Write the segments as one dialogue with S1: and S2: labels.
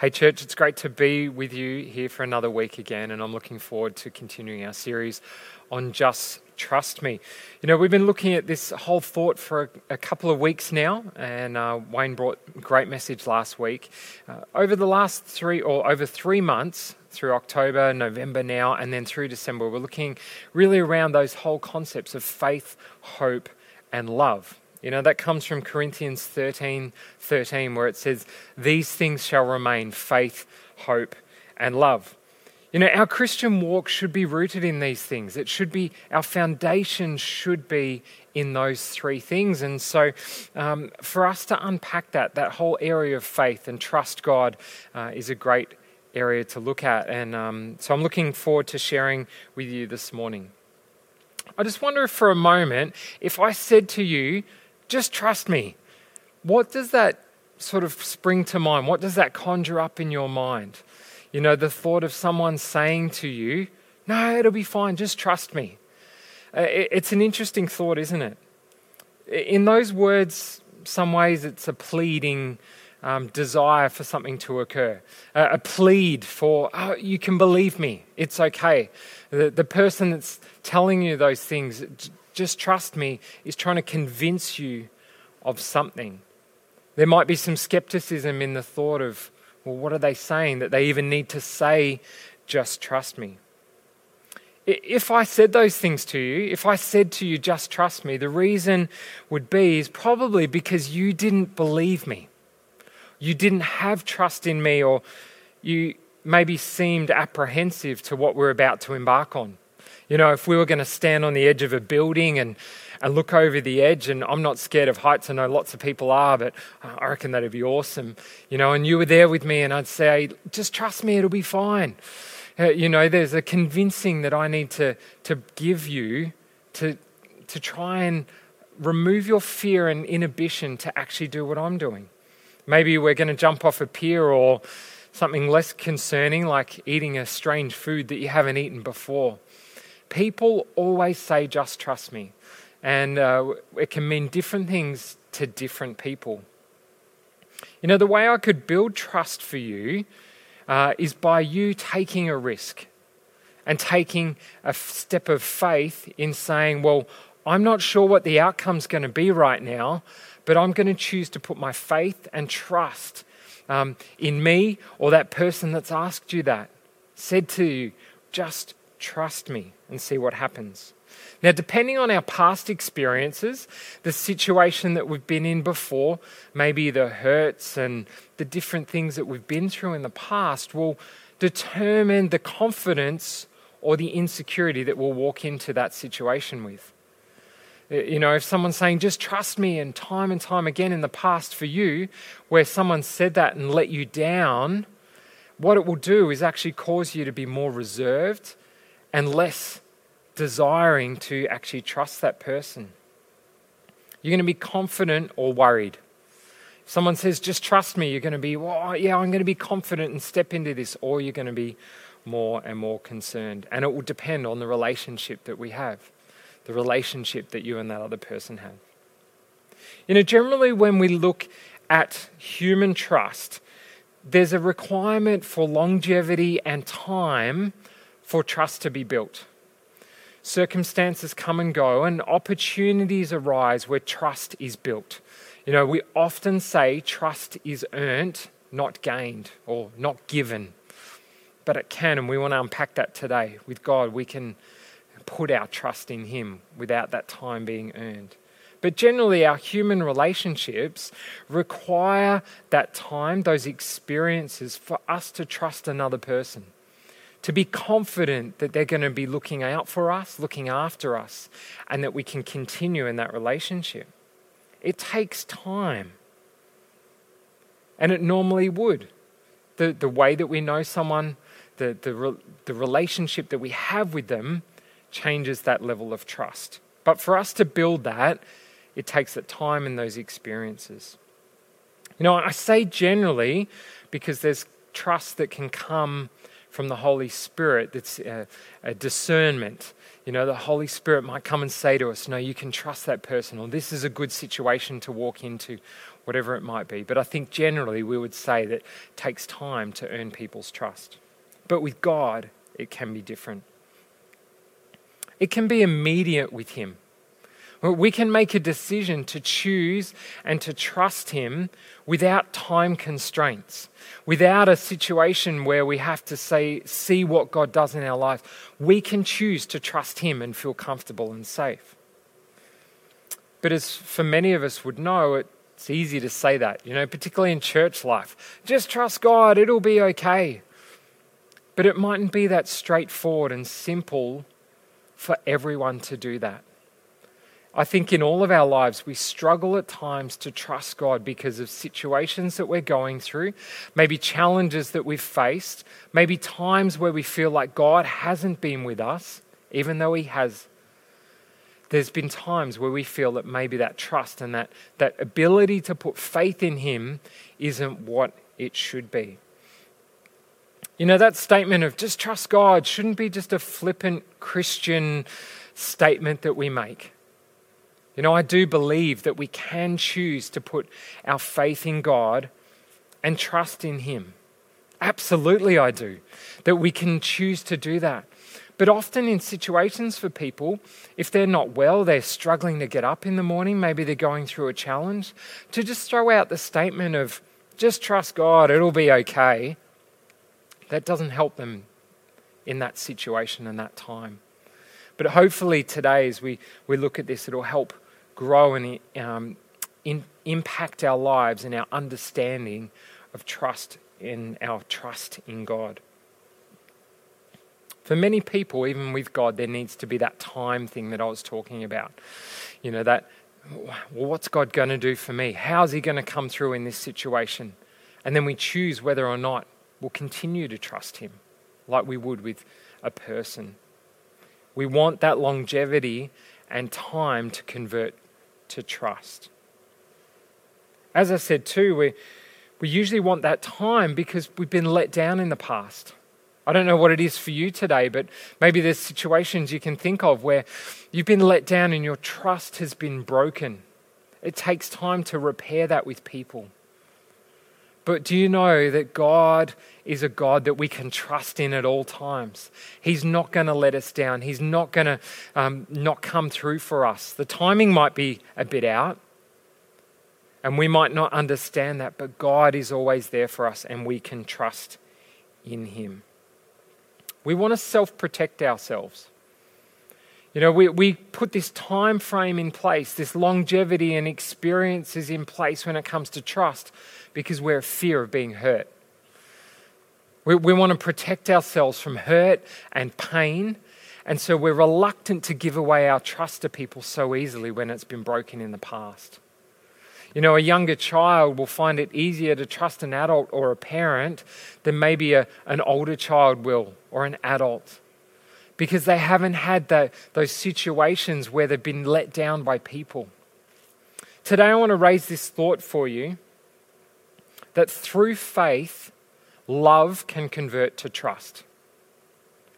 S1: Hey, church, it's great to be with you here for another week again, and I'm looking forward to continuing our series on Just Trust Me. You know, we've been looking at this whole thought for a, a couple of weeks now, and uh, Wayne brought a great message last week. Uh, over the last three, or over three months, through October, November now, and then through December, we're looking really around those whole concepts of faith, hope, and love. You know, that comes from Corinthians 13 13, where it says, These things shall remain faith, hope, and love. You know, our Christian walk should be rooted in these things. It should be, our foundation should be in those three things. And so, um, for us to unpack that, that whole area of faith and trust God uh, is a great area to look at. And um, so, I'm looking forward to sharing with you this morning. I just wonder for a moment if I said to you, just trust me. What does that sort of spring to mind? What does that conjure up in your mind? You know, the thought of someone saying to you, No, it'll be fine, just trust me. Uh, it's an interesting thought, isn't it? In those words, some ways it's a pleading um, desire for something to occur, a plead for, oh, you can believe me, it's okay. The, the person that's telling you those things, just trust me, is trying to convince you of something. There might be some skepticism in the thought of, well, what are they saying that they even need to say, just trust me? If I said those things to you, if I said to you, just trust me, the reason would be is probably because you didn't believe me. You didn't have trust in me, or you maybe seemed apprehensive to what we're about to embark on. You know, if we were going to stand on the edge of a building and, and look over the edge, and I'm not scared of heights, I know lots of people are, but I reckon that'd be awesome. You know, and you were there with me, and I'd say, just trust me, it'll be fine. Uh, you know, there's a convincing that I need to, to give you to, to try and remove your fear and inhibition to actually do what I'm doing. Maybe we're going to jump off a pier or something less concerning like eating a strange food that you haven't eaten before. People always say, just trust me. And uh, it can mean different things to different people. You know, the way I could build trust for you uh, is by you taking a risk and taking a step of faith in saying, well, I'm not sure what the outcome's going to be right now, but I'm going to choose to put my faith and trust um, in me or that person that's asked you that, said to you, just trust me and see what happens. Now, depending on our past experiences, the situation that we've been in before, maybe the hurts and the different things that we've been through in the past, will determine the confidence or the insecurity that we'll walk into that situation with. Uh, you know, if someone's saying, just trust me, and time and time again in the past for you, where someone said that and let you down, what it will do is actually cause you to be more reserved and less desiring to actually trust that person. You're going to be confident or worried. If someone says, just trust me, you're going to be, well, yeah, I'm going to be confident and step into this, or you're going to be more and more concerned. And it will depend on the relationship that we have, the relationship that you and that other person have. You know, generally, when we look at human trust, there's a requirement for longevity and time for trust to be built. Circumstances come and go, and opportunities arise where trust is built. You know, we often say trust is earned, not gained or not given. But it can, and we want to unpack that today. With God, we can put our trust in Him without that time being earned. But generally, our human relationships require that time, those experiences, for us to trust another person to be confident that they're going to be looking out for us, looking after us, and that we can continue in that relationship. It takes time. And it normally would. The, the way that we know someone, the, the, the relationship that we have with them, changes that level of trust. But for us to build that, it takes that time and those experiences. You know, I say generally because there's trust that can come from the Holy Spirit that's a, a, discernment. You know, the Holy Spirit might come and say to us, No, you can trust that person, or this is a good situation to walk into, whatever it might be. But I think generally we would say that takes time to earn people's trust. But with God, it can be different. It can be immediate with Him. We can make a decision to choose and to trust Him without time constraints, without a situation where we have to say, see what God does in our life. We can choose to trust Him and feel comfortable and safe. But as for many of us would know, it's easy to say that, you know, particularly in church life. Just trust God, it'll be okay. But it mightn't be that straightforward and simple for everyone to do that. I think in all of our lives, we struggle at times to trust God because of situations that we're going through, maybe challenges that we've faced, maybe times where we feel like God hasn't been with us, even though He has. There's been times where we feel that maybe that trust and that, that ability to put faith in Him isn't what it should be. You know, that statement of just trust God shouldn't be just a flippant Christian statement that we make. You know, I do believe that we can choose to put our faith in God and trust in Him. Absolutely, I do. That we can choose to do that. But often in situations for people, if they're not well, they're struggling to get up in the morning, maybe they're going through a challenge, to just throw out the statement of, just trust God, it'll be okay, that doesn't help them in that situation and that time. But hopefully today, as we, we look at this, it'll help grow and um, in, impact our lives and our understanding of trust in our trust in God. For many people, even with God, there needs to be that time thing that I was talking about. You know, that, well, what's God going to do for me? How's He going to come through in this situation? And then we choose whether or not we'll continue to trust Him like we would with a person. We want that longevity and time to convert to trust. As I said too, we, we usually want that time because we've been let down in the past. I don't know what it is for you today, but maybe there's situations you can think of where you've been let down and your trust has been broken. It takes time to repair that with people. But do you know that God is a God that we can trust in at all times? He's not going to let us down. He's not going to um, not come through for us. The timing might be a bit out, and we might not understand that, but God is always there for us, and we can trust in Him. We want to self protect ourselves. You know, we, we put this time frame in place, this longevity and experiences in place when it comes to trust because we're fear of being hurt. We, we want to protect ourselves from hurt and pain, and so we're reluctant to give away our trust to people so easily when it's been broken in the past. You know, a younger child will find it easier to trust an adult or a parent than maybe a, an older child will or an adult because they haven't had the, those situations where they've been let down by people. Today, I want to raise this thought for you that through faith, love can convert to trust.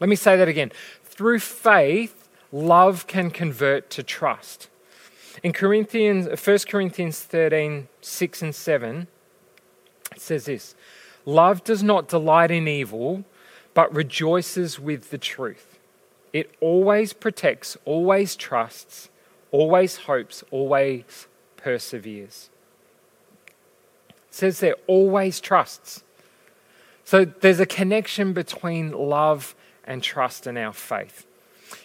S1: Let me say that again. Through faith, love can convert to trust. In Corinthians, 1 Corinthians 13, 6 and 7, it says this Love does not delight in evil, but rejoices with the truth. It always protects, always trusts, always hopes, always perseveres. It says there, always trusts. So there's a connection between love and trust in our faith.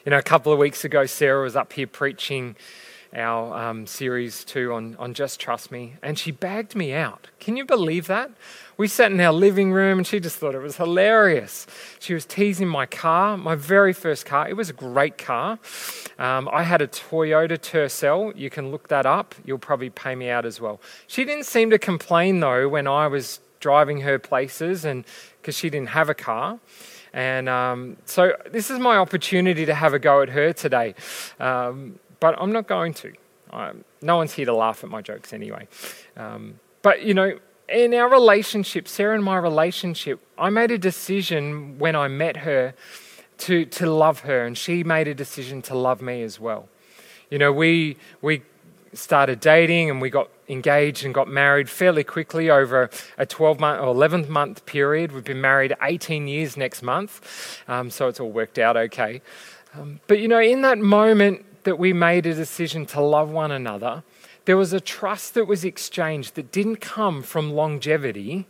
S1: You know, a couple of weeks ago, Sarah was up here preaching our um, series too on, on Just Trust Me, and she bagged me out. Can you believe that? We sat in our living room and she just thought it was hilarious. She was teasing my car, my very first car. It was a great car. Um, I had a Toyota Tercel. You can look that up. You'll probably pay me out as well. She didn't seem to complain though when I was driving her places and because she didn't have a car. And um, so this is my opportunity to have a go at her today. Um, but I'm not going to. I'm, no one's here to laugh at my jokes anyway. Um, but, you know, in our relationship, Sarah and my relationship, I made a decision when I met her to, to love her, and she made a decision to love me as well. You know, we, we started dating and we got engaged and got married fairly quickly over a 12 month or 11 month period. We've been married 18 years next month, um, so it's all worked out okay. Um, but you know, in that moment that we made a decision to love one another, there was a trust that was exchanged that didn't come from longevity,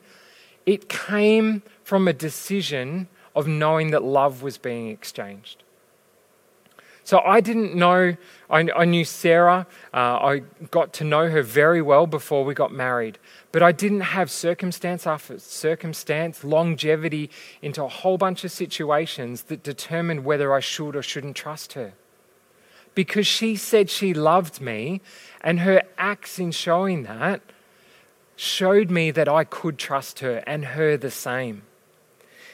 S1: it came from a decision of knowing that love was being exchanged. So I didn't know, I, I knew Sarah, uh, I got to know her very well before we got married, but I didn't have circumstance after circumstance, longevity into a whole bunch of situations that determined whether I should or shouldn't trust her. Because she said she loved me, and her acts in showing that showed me that I could trust her and her the same.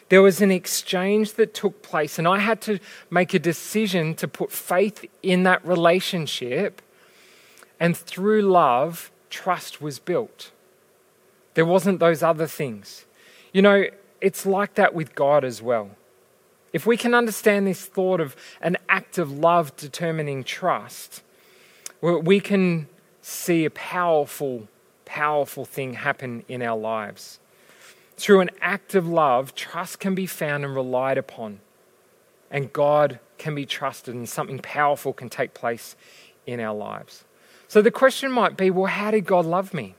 S1: There was an exchange that took place, and I had to make a decision to put faith in that relationship. And through love, trust was built. There wasn't those other things. You know, it's like that with God as well. If we can understand this thought of an act of love determining trust, we can see a powerful, powerful thing happen in our lives. Through an act of love, trust can be found and relied upon, and God can be trusted, and something powerful can take place in our lives. So the question might be well, how did God love me?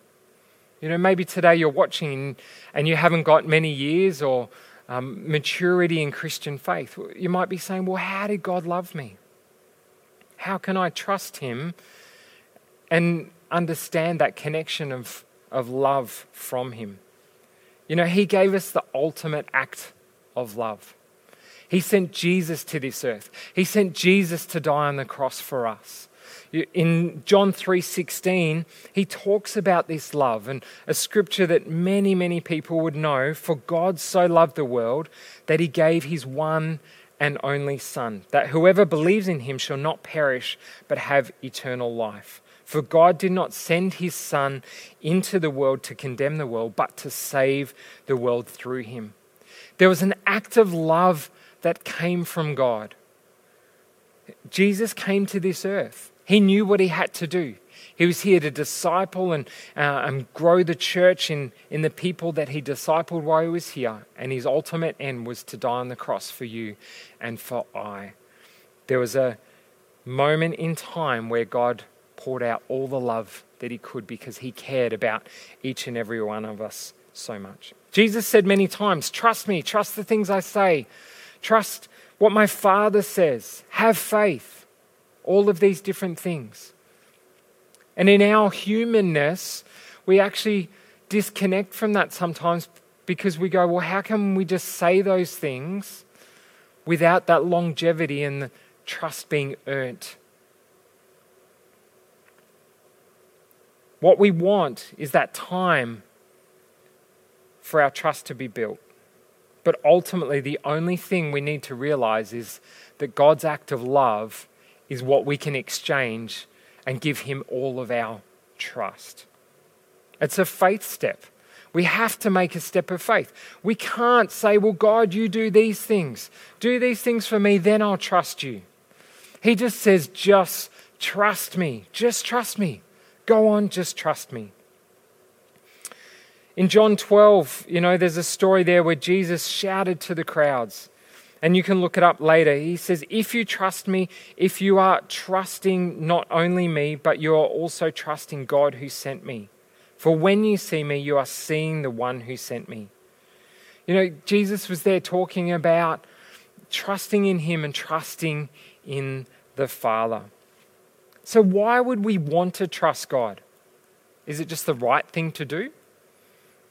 S1: You know, maybe today you're watching and you haven't got many years or um, maturity in Christian faith. You might be saying, well, how did God love me? How can I trust Him and understand that connection of, of love from Him? You know, He gave us the ultimate act of love. He sent Jesus to this earth. He sent Jesus to die on the cross for us. In John 3:16, he talks about this love and a scripture that many many people would know, for God so loved the world that he gave his one and only son, that whoever believes in him shall not perish but have eternal life. For God did not send his Son into the world to condemn the world, but to save the world through him. There was an act of love that came from God. Jesus came to this earth. He knew what he had to do. He was here to disciple and, uh, and grow the church in, in the people that he discipled while he was here. And his ultimate end was to die on the cross for you and for I. There was a moment in time where God poured out all the love that he could because he cared about each and every one of us so much. Jesus said many times, Trust me, trust the things I say, trust what my Father says, have faith, all of these different things. And in our humanness, we actually disconnect from that sometimes because we go, Well, how can we just say those things without that longevity and the trust being earned What we want is that time for our trust to be built. But ultimately, the only thing we need to realize is that God's act of love is what we can exchange and give Him all of our trust. It's a faith step. We have to make a step of faith. We can't say, Well, God, you do these things. Do these things for me, then I'll trust you. He just says, Just trust me. Just trust me. Go on, just trust me. In John 12, you know, there's a story there where Jesus shouted to the crowds. And you can look it up later. He says, If you trust me, if you are trusting not only me, but you are also trusting God who sent me. For when you see me, you are seeing the one who sent me. You know, Jesus was there talking about trusting in him and trusting in the Father. So, why would we want to trust God? Is it just the right thing to do?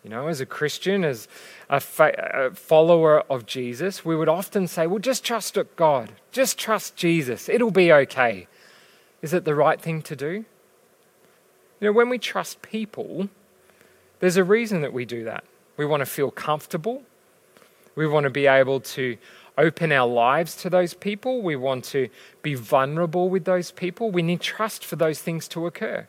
S1: You know, as a Christian, as a, fa- a, follower of Jesus, we would often say, well, just trust God. Just trust Jesus. It'll be okay. Is it the right thing to do? You know, when we trust people, there's a reason that we do that. We want to feel comfortable. We want to be able to open our lives to those people. We want to be vulnerable with those people. We need trust for those things to occur.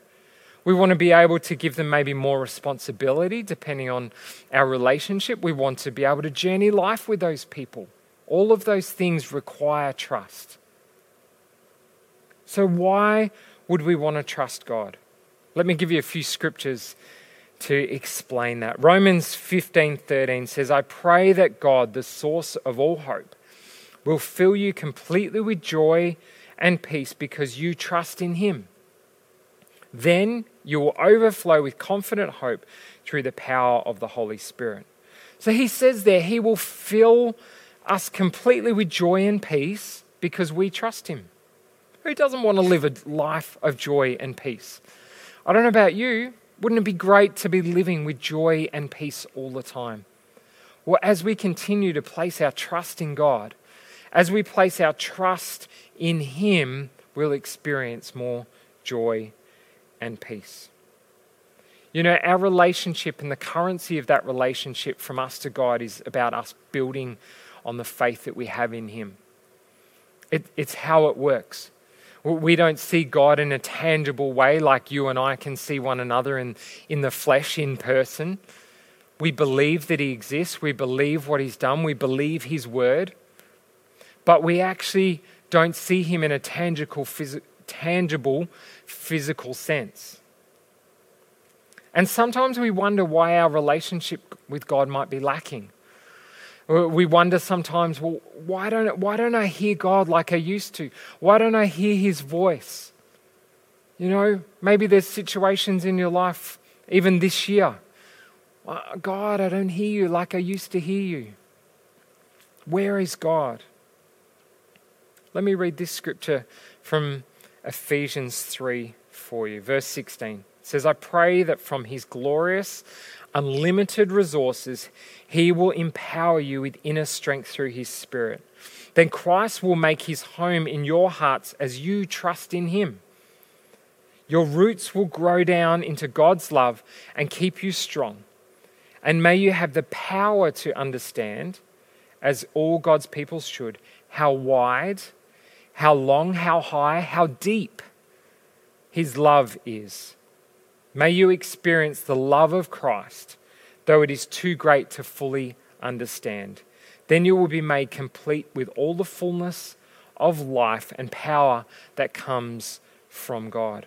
S1: We want to be able to give them maybe more responsibility depending on our relationship. We want to be able to journey life with those people. All of those things require trust. So, why would we want to trust God? Let me give you a few scriptures to explain that. Romans 15:13 says, "I pray that God, the source of all hope, will fill you completely with joy and peace because you trust in him. Then you will overflow with confident hope through the power of the Holy Spirit." So he says there, he will fill us completely with joy and peace because we trust him. Who doesn't want to live a life of joy and peace? I don't know about you, wouldn't it be great to be living with joy and peace all the time? Well, as we continue to place our trust in God, as we place our trust in Him, we'll experience more joy and peace. You know, our relationship and the currency of that relationship from us to God is about us building on the faith that we have in Him. It, it's how it works. We don't see God in a tangible way like you and I can see one another in, in the flesh, in person. We believe that He exists. We believe what He's done. We believe His word. But we actually don't see Him in a tangible, phys- tangible physical sense. And sometimes we wonder why our relationship with God might be lacking. We wonder sometimes, well, why don't, why don't I hear God like I used to? Why don't I hear His voice? You know, maybe there's situations in your life, even this year. Uh, God, I don't hear you like I used to hear you. Where is God? Let me read this scripture from Ephesians 3 for you. Verse 16 says, I pray that from his glorious unlimited resources, He will empower you with inner strength through His Spirit. Then Christ will make His home in your hearts as you trust in Him. Your roots will grow down into God's love and keep you strong. And may you have the power to understand, as all God's people should, how wide, how long, how high, how deep His love is May you experience the love of Christ, though it is too great to fully understand. Then you will be made complete with all the fullness of life and power that comes from God.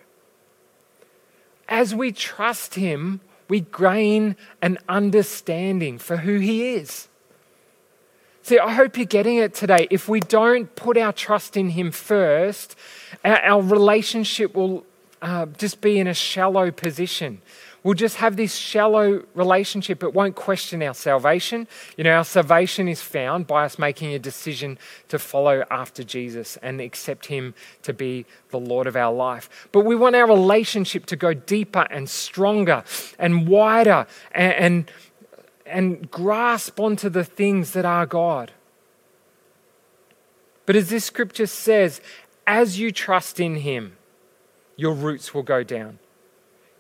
S1: As we trust Him, we gain an understanding for who He is. See, I hope you're getting it today. If we don't put our trust in Him first, our, relationship will uh, just be in a shallow position. We'll just have this shallow relationship. It won't question our salvation. You know, our salvation is found by us making a decision to follow after Jesus and accept Him to be the Lord of our life. But we want our relationship to go deeper and stronger and wider and, and, and grasp onto the things that are God. But as this scripture says, as you trust in Him, your roots will go down.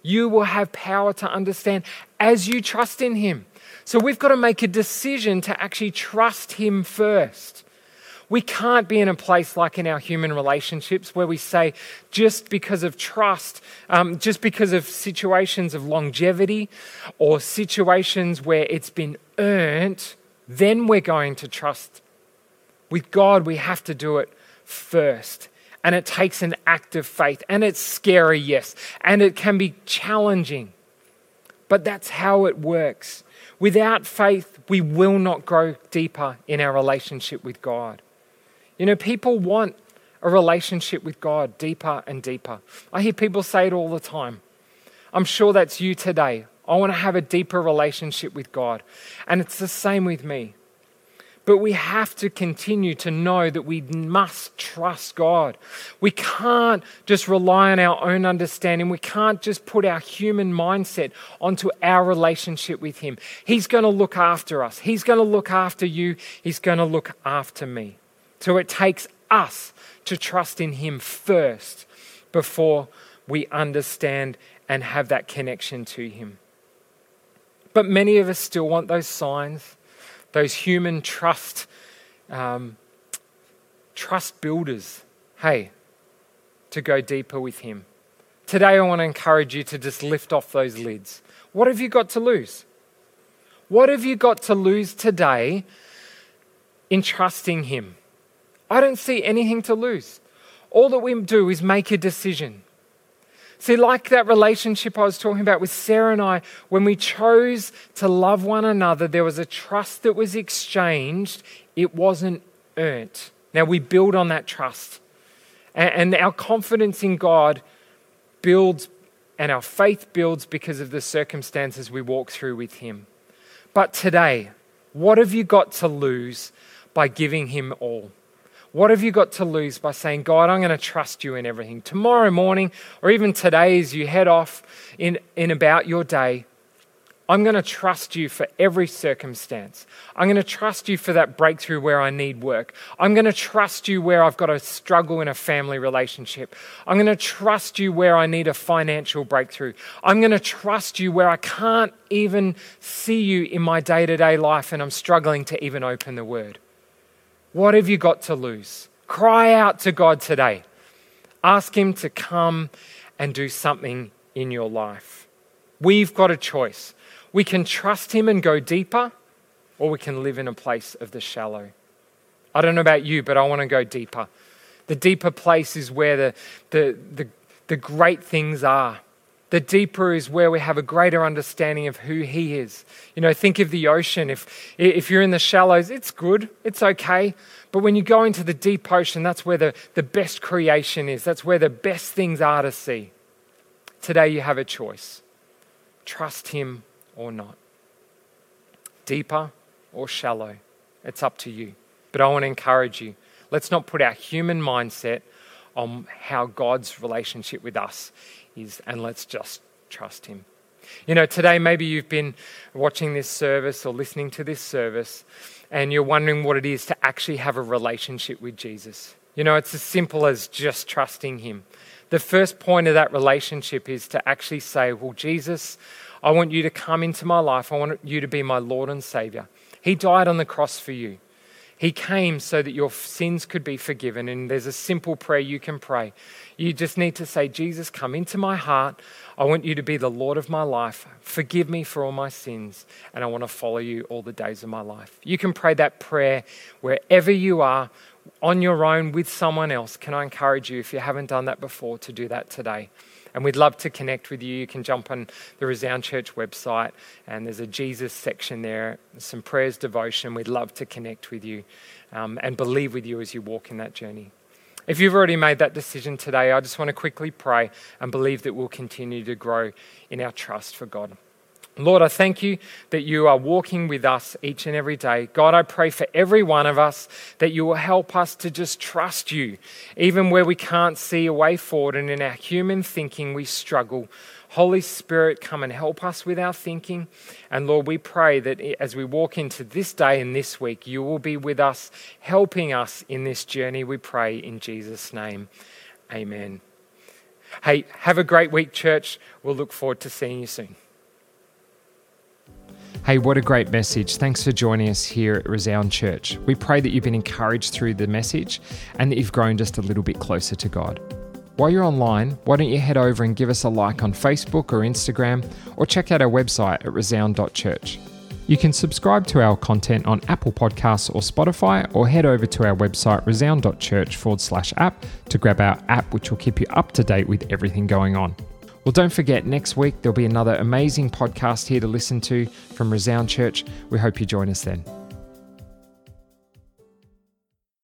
S1: You will have power to understand as you trust in Him. So we've got to make a decision to actually trust Him first. We can't be in a place like in our human relationships where we say, just because of trust, um, just because of situations of longevity or situations where it's been earned, then we're going to trust. With God, we have to do it first. And it takes an act of faith. And it's scary, yes. And it can be challenging. But that's how it works. Without faith, we will not grow deeper in our relationship with God. You know, people want a relationship with God deeper and deeper. I hear people say it all the time. I'm sure that's you today. I want to have a deeper relationship with God. And it's the same with me. But we have to continue to know that we must trust God. We can't just rely on our own understanding. We can't just put our human mindset onto our relationship with Him. He's going to look after us, He's going to look after you, He's going to look after me. So it takes us to trust in Him first before we understand and have that connection to Him. But many of us still want those signs those human trust um, trust builders. Hey, to go deeper with Him. Today, I want to encourage you to just lift off those lids. What have you got to lose? What have you got to lose today in trusting Him? I don't see anything to lose. All that we do is make a decision. See, like that relationship I was talking about with Sarah and I, when we chose to love one another, there was a trust that was exchanged. It wasn't earned. Now we build on that trust. And, our confidence in God builds, and our faith builds because of the circumstances we walk through with Him. But today, what have you got to lose by giving Him all? What have you got to lose by saying, God, I'm going to trust you in everything? Tomorrow morning, or even today as you head off in, in about your day, I'm going to trust you for every circumstance. I'm going to trust you for that breakthrough where I need work. I'm going to trust you where I've got a struggle in a family relationship. I'm going to trust you where I need a financial breakthrough. I'm going to trust you where I can't even see you in my day to day life and I'm struggling to even open the word. What have you got to lose? Cry out to God today. Ask Him to come and do something in your life. We've got a choice. We can trust Him and go deeper, or we can live in a place of the shallow. I don't know about you, but I want to go deeper. The deeper place is where the, the, the, the great things are the deeper is where we have a greater understanding of who He is. You know, think of the ocean. If, if you're in the shallows, it's good, it's okay. But when you go into the deep ocean, that's where the, the best creation is, that's where the best things are to see. Today, you have a choice trust Him or not. Deeper or shallow, it's up to you. But I want to encourage you let's not put our human mindset on how God's relationship with us is, and let's just trust Him. You know, today maybe you've been watching this service or listening to this service, and you're wondering what it is to actually have a relationship with Jesus. You know, it's as simple as just trusting Him. The first point of that relationship is to actually say, Well, Jesus, I want you to come into my life. I want you to be my Lord and Savior. He died on the cross for you. He came so that your sins could be forgiven. And there's a simple prayer you can pray. You just need to say, Jesus, come into my heart. I want you to be the Lord of my life. Forgive me for all my sins. And I want to follow you all the days of my life. You can pray that prayer wherever you are, on your own, with someone else. Can I encourage you, if you haven't done that before, to do that today? And we'd love to connect with you. You can jump on the Resound Church website, and there's a Jesus section there, some prayers, devotion. We'd love to connect with you um, and believe with you as you walk in that journey. If you've already made that decision today, I just want to quickly pray and believe that we'll continue to grow in our trust for God. Lord, I thank you that you are walking with us each and every day. God, I pray for every one of us that you will help us to just trust you, even where we can't see a way forward and in our human thinking we struggle. Holy Spirit, come and help us with our thinking. And Lord, we pray that as we walk into this day and this week, you will be with us, helping us in this journey, we pray in Jesus' name. Amen. Hey, have a great week, church. We'll look forward to seeing you soon. Hey, what a great message. Thanks for joining us here at Resound Church. We pray that you've been encouraged through the message and that you've grown just a little bit closer to God. While you're online, why don't you head over and give us a like on Facebook or Instagram, or check out our website at resound.church. You can subscribe to our content on Apple Podcasts or Spotify, or head over to our website resound.church forward slash app to grab our app, which will keep you up to date with everything going on. Well, don't forget, next week there'll be another amazing podcast here to listen to from Resound Church. We hope you join us then.